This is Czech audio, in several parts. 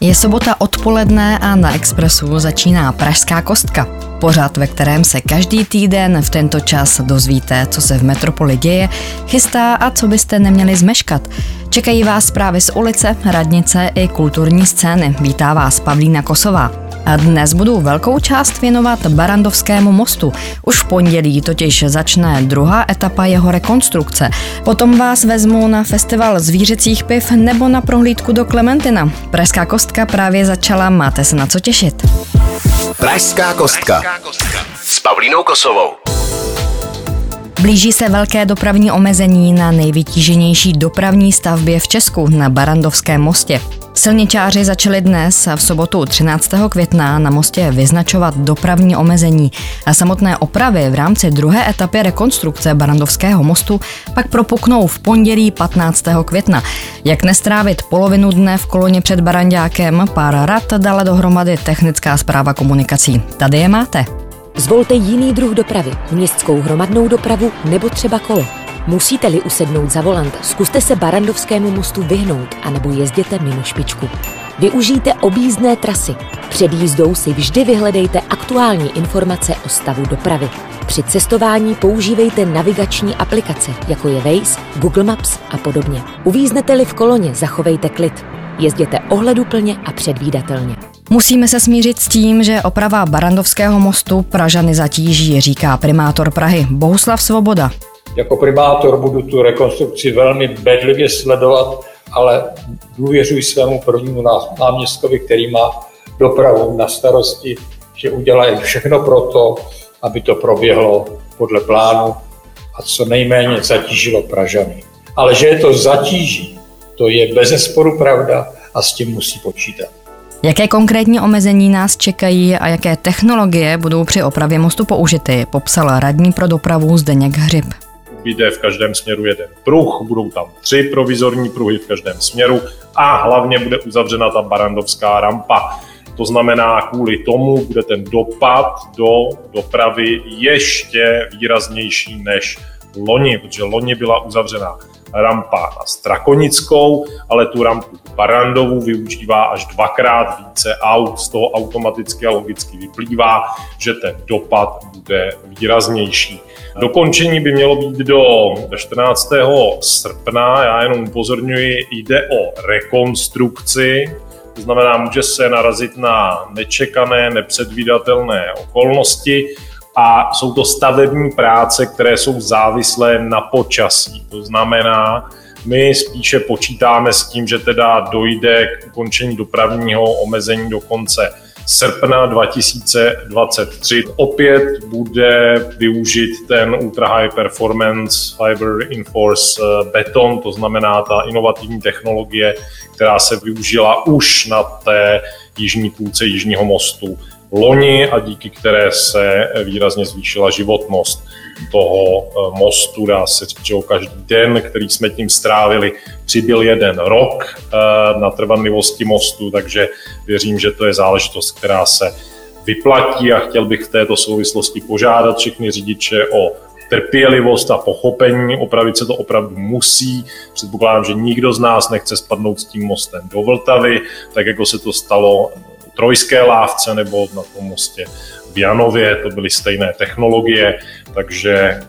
Je sobota odpoledne a na Expressu začíná Pražská kostka. Pořád, ve kterém se každý týden v tento čas dozvíte, co se v metropoli děje, chystá a co byste neměli zmeškat. Čekají vás zprávy z ulice, radnice i kulturní scény. Vítá vás Pavlína Kosová. A dnes budu velkou část věnovat Barandovskému mostu. Už v pondělí totiž začne druhá etapa jeho rekonstrukce. Potom vás vezmu na festival zvířecích piv nebo na prohlídku do Klementina. Pražská kostka právě začala, máte se na co těšit. Pražská kostka s Pavlínou Kosovou. Blíží se velké dopravní omezení na nejvytíženější dopravní stavbě v Česku na Barandovském mostě. Silničáři začali dnes v sobotu 13. května na mostě vyznačovat dopravní omezení a samotné opravy v rámci druhé etapy rekonstrukce Barandovského mostu pak propuknou v pondělí 15. května. Jak nestrávit polovinu dne v koloně před Barandákem, pár rad dala dohromady technická zpráva komunikací. Tady je máte. Zvolte jiný druh dopravy, městskou hromadnou dopravu nebo třeba kolo. Musíte-li usednout za volant, zkuste se Barandovskému mostu vyhnout anebo jezděte mimo špičku. Využijte objízdné trasy. Před jízdou si vždy vyhledejte aktuální informace o stavu dopravy. Při cestování používejte navigační aplikace, jako je Waze, Google Maps a podobně. Uvíznete-li v koloně, zachovejte klid. Jezděte ohleduplně a předvídatelně. Musíme se smířit s tím, že oprava Barandovského mostu Pražany zatíží, říká primátor Prahy Bohuslav Svoboda. Jako primátor budu tu rekonstrukci velmi bedlivě sledovat, ale důvěřuji svému prvnímu náměstkovi, který má dopravu na starosti, že udělají všechno pro to, aby to proběhlo podle plánu a co nejméně zatížilo Pražany. Ale že je to zatíží, to je bezesporu pravda a s tím musí počítat. Jaké konkrétní omezení nás čekají a jaké technologie budou při opravě mostu použity, popsal radní pro dopravu Zdeněk Hřib vyjde v každém směru jeden pruh, budou tam tři provizorní pruhy v každém směru a hlavně bude uzavřena ta barandovská rampa. To znamená, kvůli tomu bude ten dopad do dopravy ještě výraznější než loni, protože loni byla uzavřena rampa na Strakonickou, ale tu rampu Barandovu využívá až dvakrát více aut. Z toho automaticky a logicky vyplývá, že ten dopad bude výraznější. Dokončení by mělo být do 14. srpna. Já jenom upozorňuji, jde o rekonstrukci, to znamená, může se narazit na nečekané, nepředvídatelné okolnosti a jsou to stavební práce, které jsou závislé na počasí. To znamená, my spíše počítáme s tím, že teda dojde k ukončení dopravního omezení do konce srpna 2023. Opět bude využit ten Ultra High Performance Fiber Inforce eh, beton, to znamená ta inovativní technologie, která se využila už na té jižní půlce Jižního mostu loni a díky které se výrazně zvýšila životnost toho eh, mostu. Dá se říct, že každý den, který jsme tím strávili, přibyl jeden rok eh, na trvanlivosti mostu, takže věřím, že to je záležitost, která se vyplatí a chtěl bych v této souvislosti požádat všechny řidiče o trpělivost a pochopení, opravit se to opravdu musí. Předpokládám, že nikdo z nás nechce spadnout s tím mostem do Vltavy, tak jako se to stalo Trojské lávce nebo na tom mostě v Janově, to byly stejné technologie, takže e,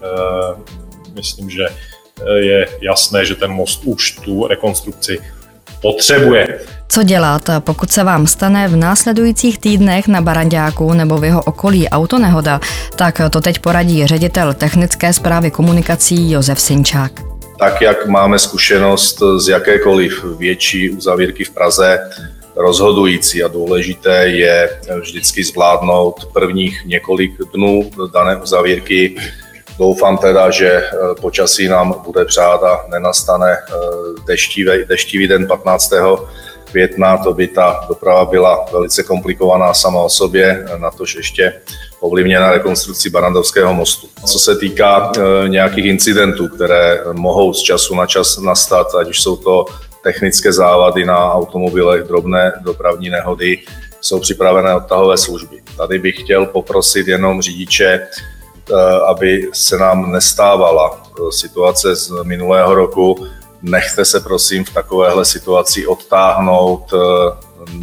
myslím, že eh, je jasné, že ten most už tu rekonstrukci potřebuje. Co dělat, pokud se vám stane v následujících týdnech na Barandáku nebo v jeho okolí autonehoda, tak to teď poradí ředitel technické zprávy komunikací Josef Sinčák. Tak, jak máme zkušenost z jakékoliv větší uzavírky v Praze, rozhodující a důležité je vždycky zvládnout prvních několik dnů dané uzavírky. Doufám teda, že eh, počasí nám bude přát a nenastane eh, deštivý, deštivý den 15 května, to by ta doprava byla velice komplikovaná sama o sobě, na tož ještě ovlivněna rekonstrukcí Barandovského mostu. Co se týká nějakých incidentů, které mohou z času na čas nastat, ať už jsou to technické závady na automobilech, drobné dopravní nehody, jsou připravené odtahové služby. Tady bych chtěl poprosit jenom řidiče, eh, aby se nám nestávala eh, situace z minulého roku. Nechte se prosím v takovéhle situaci odtáhnout eh,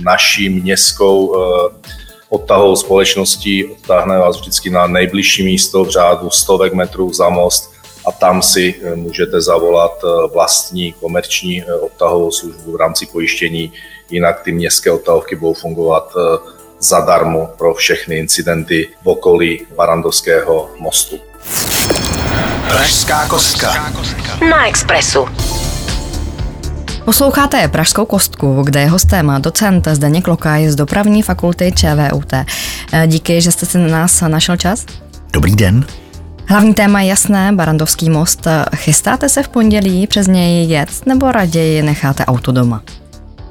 naší městskou odtahovou společností odtáhne vás vždycky na nejbližší místo v řádu stovek metrů za most a tam si můžete zavolat vlastní komerční odtahovou službu v rámci pojištění, jinak ty městské odtahovky budou fungovat zadarmo pro všechny incidenty v okolí Barandovského mostu. Pražská kostka. Na Expressu. Posloucháte Pražskou kostku, kde je hostem docent Zdeněk Lokaj z dopravní fakulty ČVUT. Eh, díky, že jste si na nás našel čas. Dobrý den. Hlavní téma je jasné, Barandovský most. Chystáte se v pondělí přes něj jet nebo raději necháte auto doma?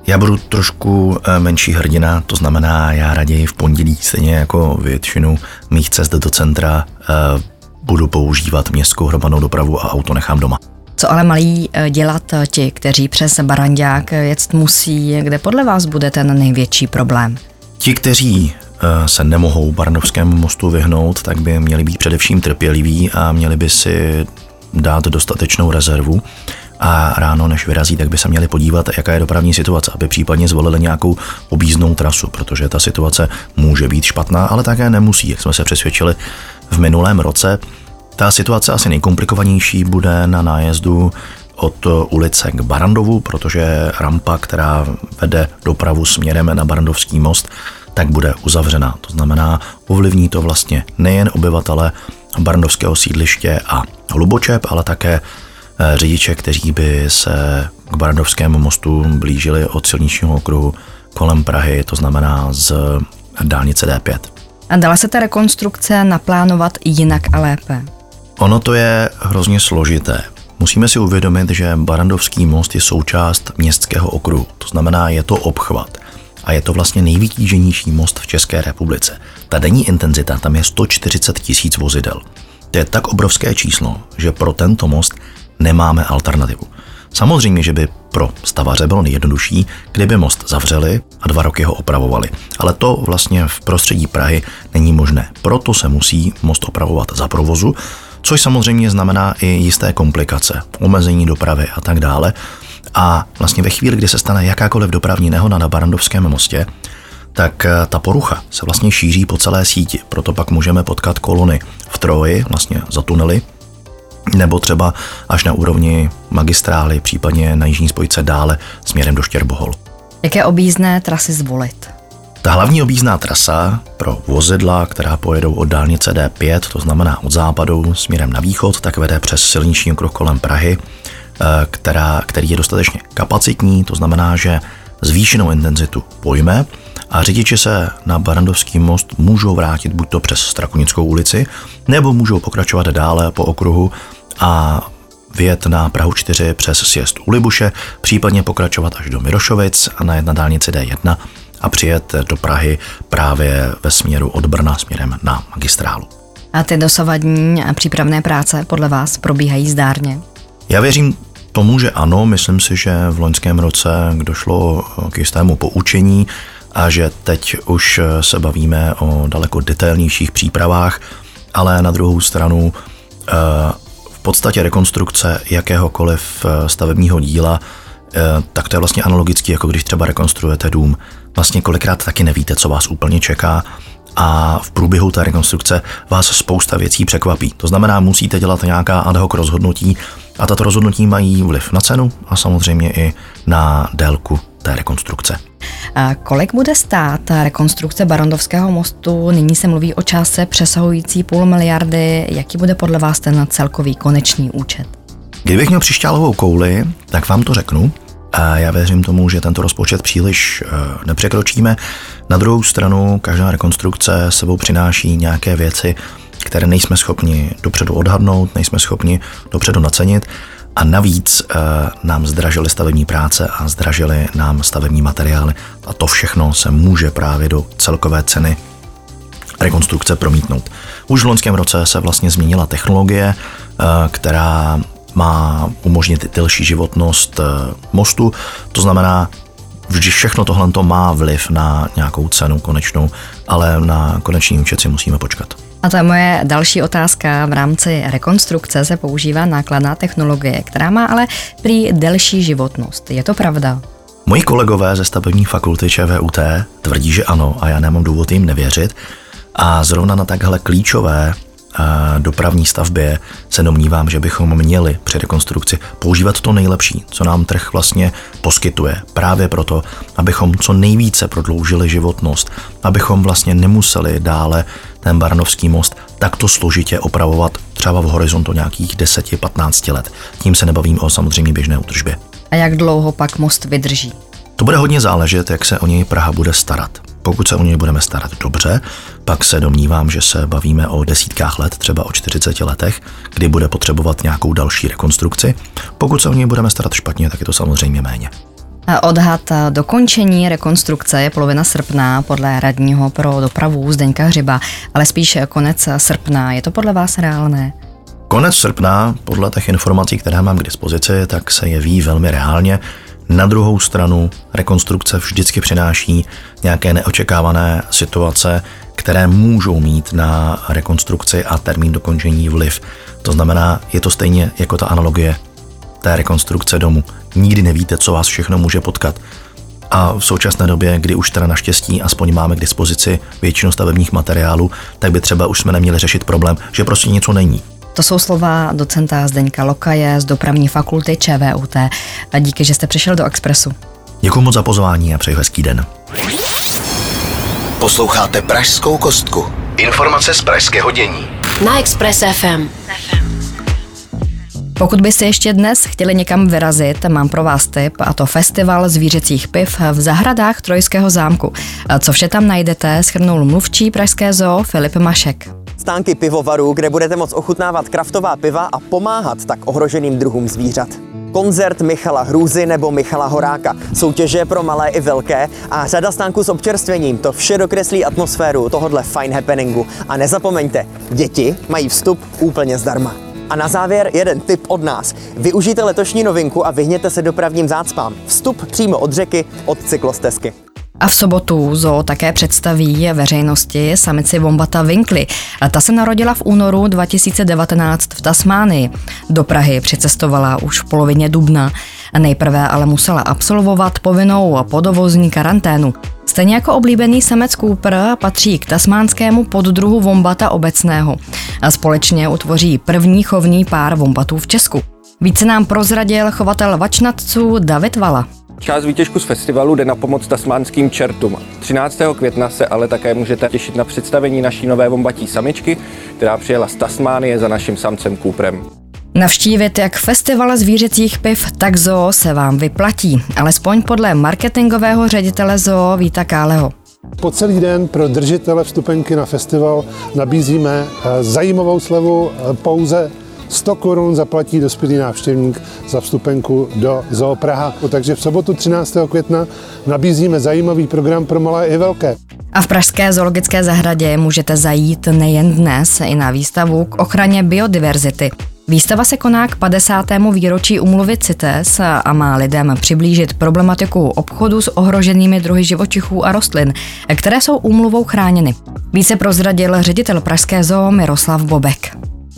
Já budu trošku eh, menší hrdina, to znamená, já raději v pondělí, stejně jako většinu mých cest do centra, eh, budu používat městskou hromadnou dopravu a auto nechám doma. Co ale mají eh, dělat ti, kteří přes Barandák jet musí, kde podle vás bude ten největší problém? Ti, kteří se nemohou Barandovskému mostu vyhnout, tak by měli být především trpěliví a měli by si dát dostatečnou rezervu a ráno, než vyrazí, tak by se měli podívat, jaká je dopravní situace, aby případně zvolili nějakou objízdnou trasu, protože ta situace může být špatná, ale také nemusí, jak jsme se přesvědčili v minulém roce. Ta situace asi nejkomplikovanější bude na nájezdu od ulice k Barandovu, protože rampa, která vede dopravu směrem na Barandovský most, tak bude uzavřena. To znamená, ovlivní to vlastně nejen obyvatele Barandovského sídliště a Hlubočep, ale také Eh, řidiče, kteří by se k Barandovskému mostu blížili od silničního okruhu kolem Prahy, to znamená z dálnice D5. A dala se ta rekonstrukce naplánovat jinak a lépe? Ono to je hrozně složité. Musíme si uvědomit, že Barandovský most je součást městského okruhu, to znamená, je to obchvat. A je to vlastně nejvytíženější most v České republice. Ta denní intenzita tam je 140 tisíc vozidel. To je tak obrovské číslo, že pro tento most nemáme alternativu. Samozřejmě, že by pro stavaře bylo nejjednodušší, kdyby most zavřeli a dva roky ho opravovali. Ale to vlastně v prostředí Prahy není možné. Proto se musí most opravovat za provozu, což samozřejmě znamená i jisté komplikace, omezení dopravy a tak dále. A vlastně ve chvíli, kdy se stane jakákoliv dopravní nehoda na Barandovském mostě, tak eh, ta porucha se vlastně šíří po celé síti. Proto pak můžeme potkat kolony v Troji, vlastně za tunely, nebo třeba až na úrovni magistrály, případně na jižní spojce dále směrem do Štěrbohol. Jaké objízdné trasy zvolit? Ta hlavní objízdná trasa pro vozidla, která pojedou od dálnice D5, to znamená od západu směrem na východ, tak vede přes silniční okruh kolem Prahy, která, který je dostatečně kapacitní, to znamená, že zvýšenou intenzitu pojme a řidiči se na Barandovský most můžou vrátit buď to přes Strakonickou ulici, nebo můžou pokračovat dále po okruhu a vyjet na Prahu 4 přes sjezd u Libuše, případně pokračovat až do Mirošovic a najet na dálnici D1 a přijet do Prahy právě ve směru od Brna směrem na magistrálu. A ty dosavadní přípravné práce podle vás probíhají zdárně? Já věřím tomu, že ano. Myslím si, že v loňském roce došlo k jistému poučení a že teď už se bavíme o daleko detailnějších přípravách, ale na druhou stranu eh, podstatě rekonstrukce jakéhokoliv eh, stavebního díla, eh, tak to je vlastně analogický, jako když třeba rekonstruujete dům. Vlastně kolikrát taky nevíte, co vás úplně čeká a v průběhu té rekonstrukce vás spousta věcí překvapí. To znamená, musíte dělat nějaká ad hoc rozhodnutí a tato rozhodnutí mají vliv na cenu a samozřejmě i na délku té rekonstrukce. A kolik bude stát rekonstrukce Barondovského mostu? Nyní se mluví o částce přesahující půl miliardy. Jaký bude podle vás ten celkový konečný účet? Kdybych měl přišťálovou kouli, tak vám to řeknu. A já věřím tomu, že tento rozpočet příliš eh, nepřekročíme. Na druhou stranu, každá rekonstrukce sebou přináší nějaké věci, které nejsme schopni dopředu odhadnout, nejsme schopni dopředu nacenit a navíc e, nám zdražily stavební práce a zdražily nám stavební materiály a to všechno se může právě do celkové ceny rekonstrukce promítnout. Už v loňském roce se vlastně změnila technologie, e, která má umožnit delší životnost e, mostu, to znamená, vždy všechno tohle má vliv na nějakou cenu konečnou, ale na konečný účet si musíme počkat. A je moje další otázka. V rámci rekonstrukce se používá nákladná technologie, která má ale prý delší životnost. Je to pravda? Moji kolegové ze stavební fakulty ČVUT tvrdí, že ano a já nemám důvod jim nevěřit. A zrovna na takhle klíčové dopravní stavbě se domnívám, že bychom měli při rekonstrukci používat to nejlepší, co nám trh vlastně poskytuje. Právě proto, abychom co nejvíce prodloužili životnost, abychom vlastně nemuseli dále ten Barnovský most takto složitě opravovat třeba v horizontu nějakých 10-15 let. Tím se nebavím o samozřejmě běžné údržbě. A jak dlouho pak most vydrží? To bude hodně záležet, jak se o něj Praha bude starat. Pokud se o něj budeme starat dobře, pak se domnívám, že se bavíme o desítkách let, třeba o 40 letech, kdy bude potřebovat nějakou další rekonstrukci. Pokud se o něj budeme starat špatně, tak je to samozřejmě méně. Odhad dokončení rekonstrukce je polovina srpna podle radního pro dopravu Zdeňka Hřiba, ale spíš konec srpna. Je to podle vás reálné? Konec srpna, podle těch informací, které mám k dispozici, tak se jeví velmi reálně. Na druhou stranu rekonstrukce vždycky přináší nějaké neočekávané situace, které můžou mít na rekonstrukci a termín dokončení vliv. To znamená, je to stejně jako ta analogie té rekonstrukce domu. Nikdy nevíte, co vás všechno může potkat. A v současné době, kdy už teda naštěstí aspoň máme k dispozici většinu stavebních materiálů, tak by třeba už jsme neměli řešit problém, že prostě něco není. To jsou slova docenta Zdeňka Lokaje z dopravní fakulty ČVUT. A díky, že jste přišel do Expressu. Děkuji moc za pozvání a přeji hezký den. Posloucháte Pražskou kostku. Informace z pražského dění. Na Express FM. Pokud byste ještě dnes chtěli někam vyrazit, mám pro vás tip a to festival zvířecích piv v zahradách Trojského zámku. Co vše tam najdete, schrnul mluvčí Pražské zoo Filip Mašek stánky pivovarů, kde budete moct ochutnávat kraftová piva a pomáhat tak ohroženým druhům zvířat. Koncert Michala Hrůzy nebo Michala Horáka, soutěže pro malé i velké a řada stánků s občerstvením. To vše dokreslí atmosféru tohohle fine happeningu. A nezapomeňte, děti mají vstup úplně zdarma. A na závěr jeden tip od nás. Využijte letošní novinku a vyhněte se dopravním zácpám. Vstup přímo od řeky, od cyklostezky. A v sobotu Zoo také představí veřejnosti samici Vombata Winkly. Ta se narodila v únoru 2019 v Tasmánii. Do Prahy přicestovala už v polovině dubna. Nejprve ale musela absolvovat povinnou podovozní karanténu. Stejně jako oblíbený samec Cooper patří k tasmánskému poddruhu vombata obecného a společně utvoří první chovný pár vombatů v Česku. Více nám prozradil chovatel vačnatců David Vala. Část výtěžku z festivalu jde na pomoc tasmánským čertům. 13. května se ale také můžete těšit na představení naší nové vombatí samičky, která přijela z Tasmánie za naším samcem Cooperem. Navštívit jak festival zvířecích piv, tak zoo se vám vyplatí, alespoň podle marketingového ředitele zoo Víta Káleho. Po celý den pro držitele vstupenky na festival nabízíme eh, zajímavou slevu eh, pouze 100 korun zaplatí dospělý návštěvník za vstupenku do Zoo Praha. Takže v sobotu 13. května nabízíme zajímavý program pro malé i velké. A v Pražské zoologické zahradě můžete zajít nejen dnes i na výstavu k ochraně biodiverzity. Výstava se koná k 50. výročí umluvy CITES a má lidem přiblížit problematiku obchodu s ohroženými druhy živočichů a rostlin, které jsou úmluvou chráněny. Více prozradil ředitel Pražské zoo Miroslav Bobek.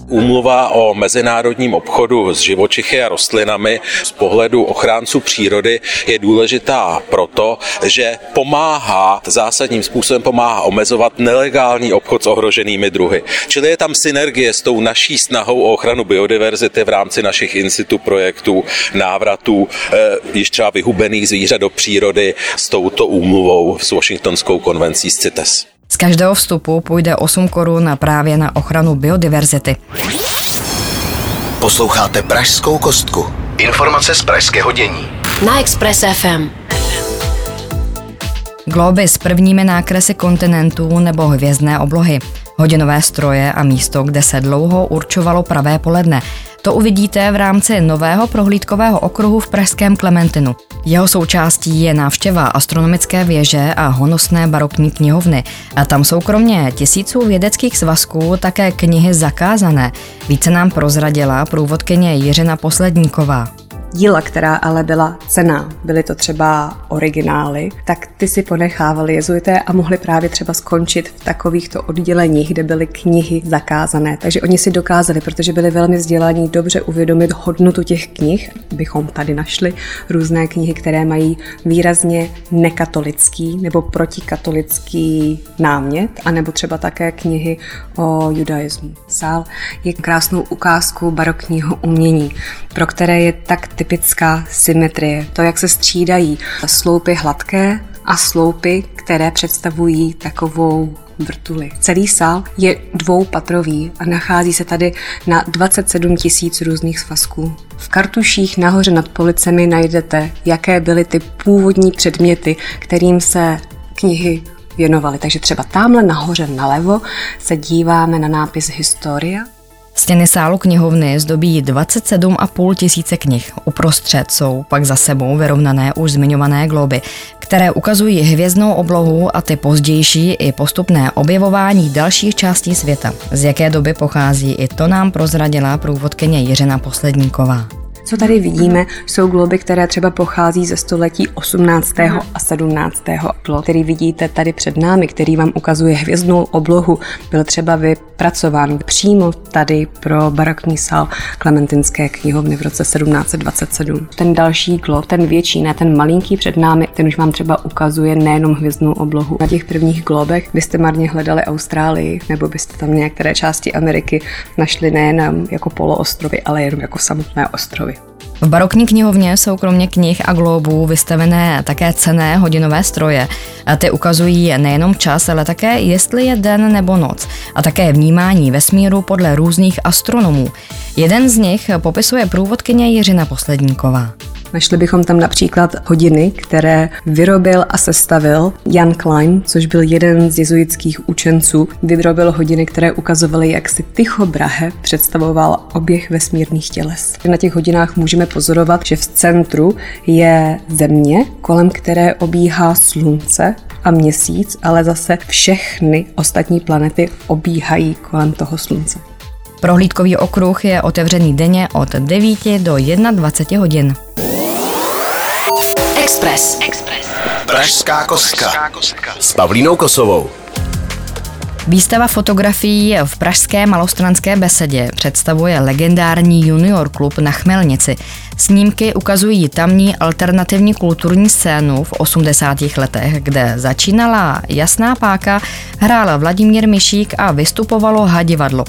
Úmluva o mezinárodním obchodu s živočichy a rostlinami z pohledu ochránců přírody je důležitá proto, že pomáhá, zásadním způsobem pomáhá omezovat nelegální obchod s ohroženými druhy. Čili je tam synergie s tou naší snahou o ochranu biodiverzity v rámci našich institu projektů, návratů eh, již třeba vyhubených zvířat do přírody s touto úmluvou s Washingtonskou konvencí z CITES. Z každého vstupu půjde 8 korun právě na ochranu biodiverzity. Posloucháte Pražskou kostku. Informace z pražského dění. Na Express FM. Globy s prvními nákresy kontinentů nebo hvězdné oblohy. Hodinové stroje a místo, kde se dlouho určovalo pravé poledne. To uvidíte v rámci nového prohlídkového okruhu v Pražském Klementinu. Jeho součástí je návštěva astronomické věže a honosné barokní knihovny. A tam jsou kromě tisíců vědeckých svazků také knihy zakázané. Více nám prozradila průvodkyně Jiřina Posledníková. Díla, která ale byla cená, byly to třeba originály, tak ty si ponechávali jezuité a mohli právě třeba skončit v takovýchto odděleních, kde byly knihy zakázané. Takže oni si dokázali, protože byli velmi vzdělaní, dobře uvědomit hodnotu těch knih. Bychom tady našli různé knihy, které mají výrazně nekatolický nebo protikatolický námět, anebo třeba také knihy o judaismu. Sál je krásnou ukázkou barokního umění, pro které je tak typická symetrie. To, jak se střídají sloupy hladké a sloupy, které představují takovou vrtuli. Celý sál je dvoupatrový a nachází se tady na 27 tisíc různých svazků. V kartuších nahoře nad policemi najdete, jaké byly ty původní předměty, kterým se knihy věnovaly. Takže třeba tamhle nahoře nalevo se díváme na nápis Historia Stěny sálu knihovny zdobí 27,5 tisíce knih. Uprostřed jsou pak za sebou vyrovnané už zmiňované globy, které ukazují hvězdnou oblohu a ty pozdější i postupné objevování dalších částí světa. Z jaké doby pochází, i to nám prozradila průvodkyně Jiřina Posledníková. Co tady vidíme, jsou globy, které třeba pochází ze století 18. a 17. Glob, který vidíte tady před námi, který vám ukazuje hvězdnou oblohu, byl třeba vypracován přímo tady pro barokní sál Klementinské knihovny v roce 1727. Ten další glob, ten větší, ne ten malinký před námi, ten už vám třeba ukazuje nejenom hvězdnou oblohu. Na těch prvních globech byste marně hledali Austrálii, nebo byste tam některé části Ameriky našli nejen jako poloostrovy, ale jenom jako samotné ostrovy. V barokní knihovně jsou kromě knih a globů vystavené také cené hodinové stroje. A ty ukazují nejenom čas, ale také jestli je den nebo noc a také vnímání vesmíru podle různých astronomů. Jeden z nich popisuje průvodkyně Jiřina Posledníková. Našli bychom tam například hodiny, které vyrobil a sestavil Jan Klein, což byl jeden z jezuitských učenců. Vyrobil hodiny, které ukazovaly, jak si Tycho Brahe představoval oběh vesmírných těles. Na těch hodinách můžeme pozorovat, že v centru je Země, kolem které obíhá Slunce a Měsíc, ale zase všechny ostatní planety obíhají kolem toho Slunce. Prohlídkový okruh je otevřený denně od 9 do 21 hodin. Express. Express. Pražská kostka. S Pavlínou Kosovou. Výstava fotografií v pražské malostranské besedě představuje legendární junior klub na Chmelnici. Snímky ukazují tamní alternativní kulturní scénu v 80. letech, kde začínala Jasná páka, hrál Vladimír Mišík a vystupovalo Hadivadlo.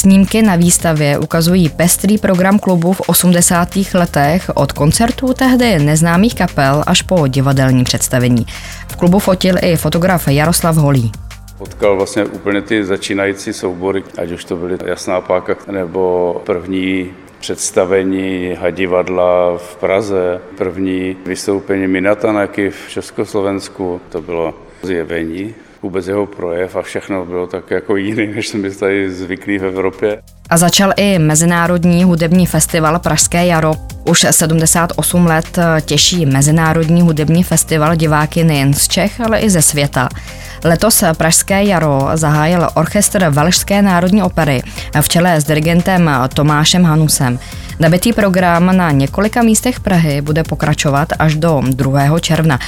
Snímky na výstavě ukazují pestrý program klubu v 80. letech od koncertů tehdy neznámých kapel až po divadelní představení. V klubu fotil i fotograf Jaroslav Holý. Potkal vlastně úplně ty začínající soubory, ať už to byly Jasná páka nebo první představení hadivadla v Praze, první vystoupení Minatanaky v Československu, to bylo zjevení vůbec jeho projev a všechno bylo tak jako jiný, než jsem tady zvyklý v Evropě. A začal i Mezinárodní hudební festival Pražské jaro. Už 78 let těší Mezinárodní hudební festival diváky nejen z Čech, ale i ze světa. Letos Pražské jaro zahájil orchestr Velšské národní opery v čele s dirigentem Tomášem Hanusem. Nabitý program na několika místech Prahy bude pokračovat až do 2. června.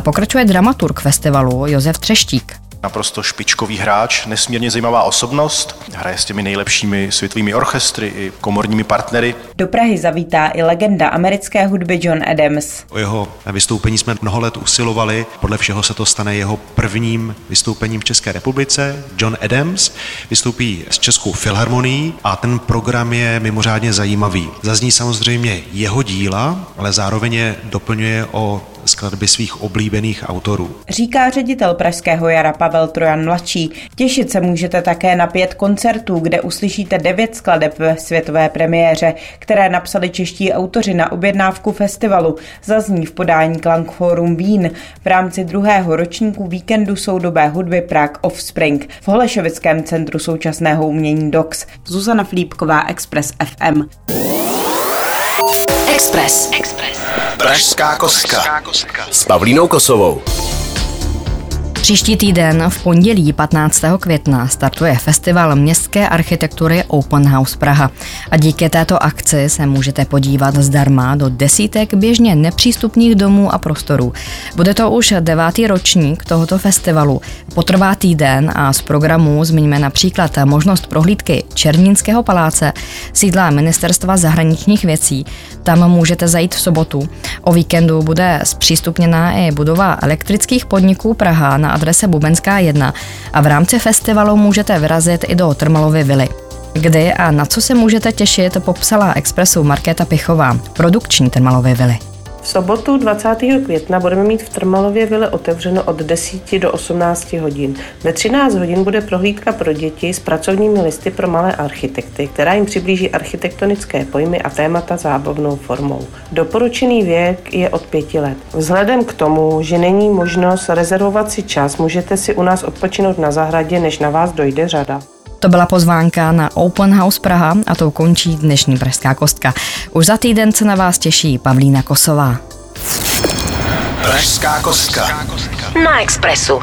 Pokračuje dramaturg festivalu Josef Třeštík naprosto špičkový hráč, nesmírně zajímavá osobnost, hraje s těmi nejlepšími světovými orchestry i komorními partnery. Do Prahy zavítá i legenda americké hudby John Adams. O jeho vystoupení jsme mnoho let usilovali, podle všeho se to stane jeho prvním vystoupením v České republice. John Adams vystoupí s Českou filharmonií a ten program je mimořádně zajímavý. Zazní samozřejmě jeho díla, ale zároveň je doplňuje o skladby svých oblíbených autorů. Říká ředitel Pražského jara Pavel Trojan mladší. Těšit se můžete také na pět koncertů, kde uslyšíte devět skladeb ve světové premiéře, které napsali čeští autoři na objednávku festivalu. Zazní v podání Klangforum Vín v rámci druhého ročníku víkendu soudobé hudby Prague Offspring v Holešovickém centru současného umění DOX. Zuzana Flípková, Express FM. Express. Express. Pražská kostka. S Pavlínou Kosovou. Příští týden v pondělí 15. května startuje festival městské architektury Open House Praha a díky této akci se můžete podívat zdarma do desítek běžně nepřístupných domů a prostorů. Bude to už devátý ročník tohoto festivalu. Potrvá týden a z programu zmiňme například možnost prohlídky Černínského paláce, sídla Ministerstva zahraničních věcí. Tam můžete zajít v sobotu. O víkendu bude zpřístupněná i budova elektrických podniků Praha na adrese Bubenská 1 a v rámci festivalu můžete vyrazit i do Trmalovy vily. Kdy a na co se můžete těšit, popsala Expressu Markéta Pichová, produkční Trmalovy vily. V sobotu 20. května budeme mít v Trmalově vile otevřeno od 10 do 18 hodin. Ve 13 hodin bude prohlídka pro děti s pracovními listy pro malé architekty, která jim přiblíží architektonické pojmy a témata zábavnou formou. Doporučený věk je od 5 let. Vzhledem k tomu, že není možnost rezervovat si čas, můžete si u nás odpočinout na zahradě, než na vás dojde řada. To byla pozvánka na Open House Praha a to končí dnešní Pražská kostka. Už za týden se na vás těší Pavlína Kosová. Pražská kostka. Na Expressu.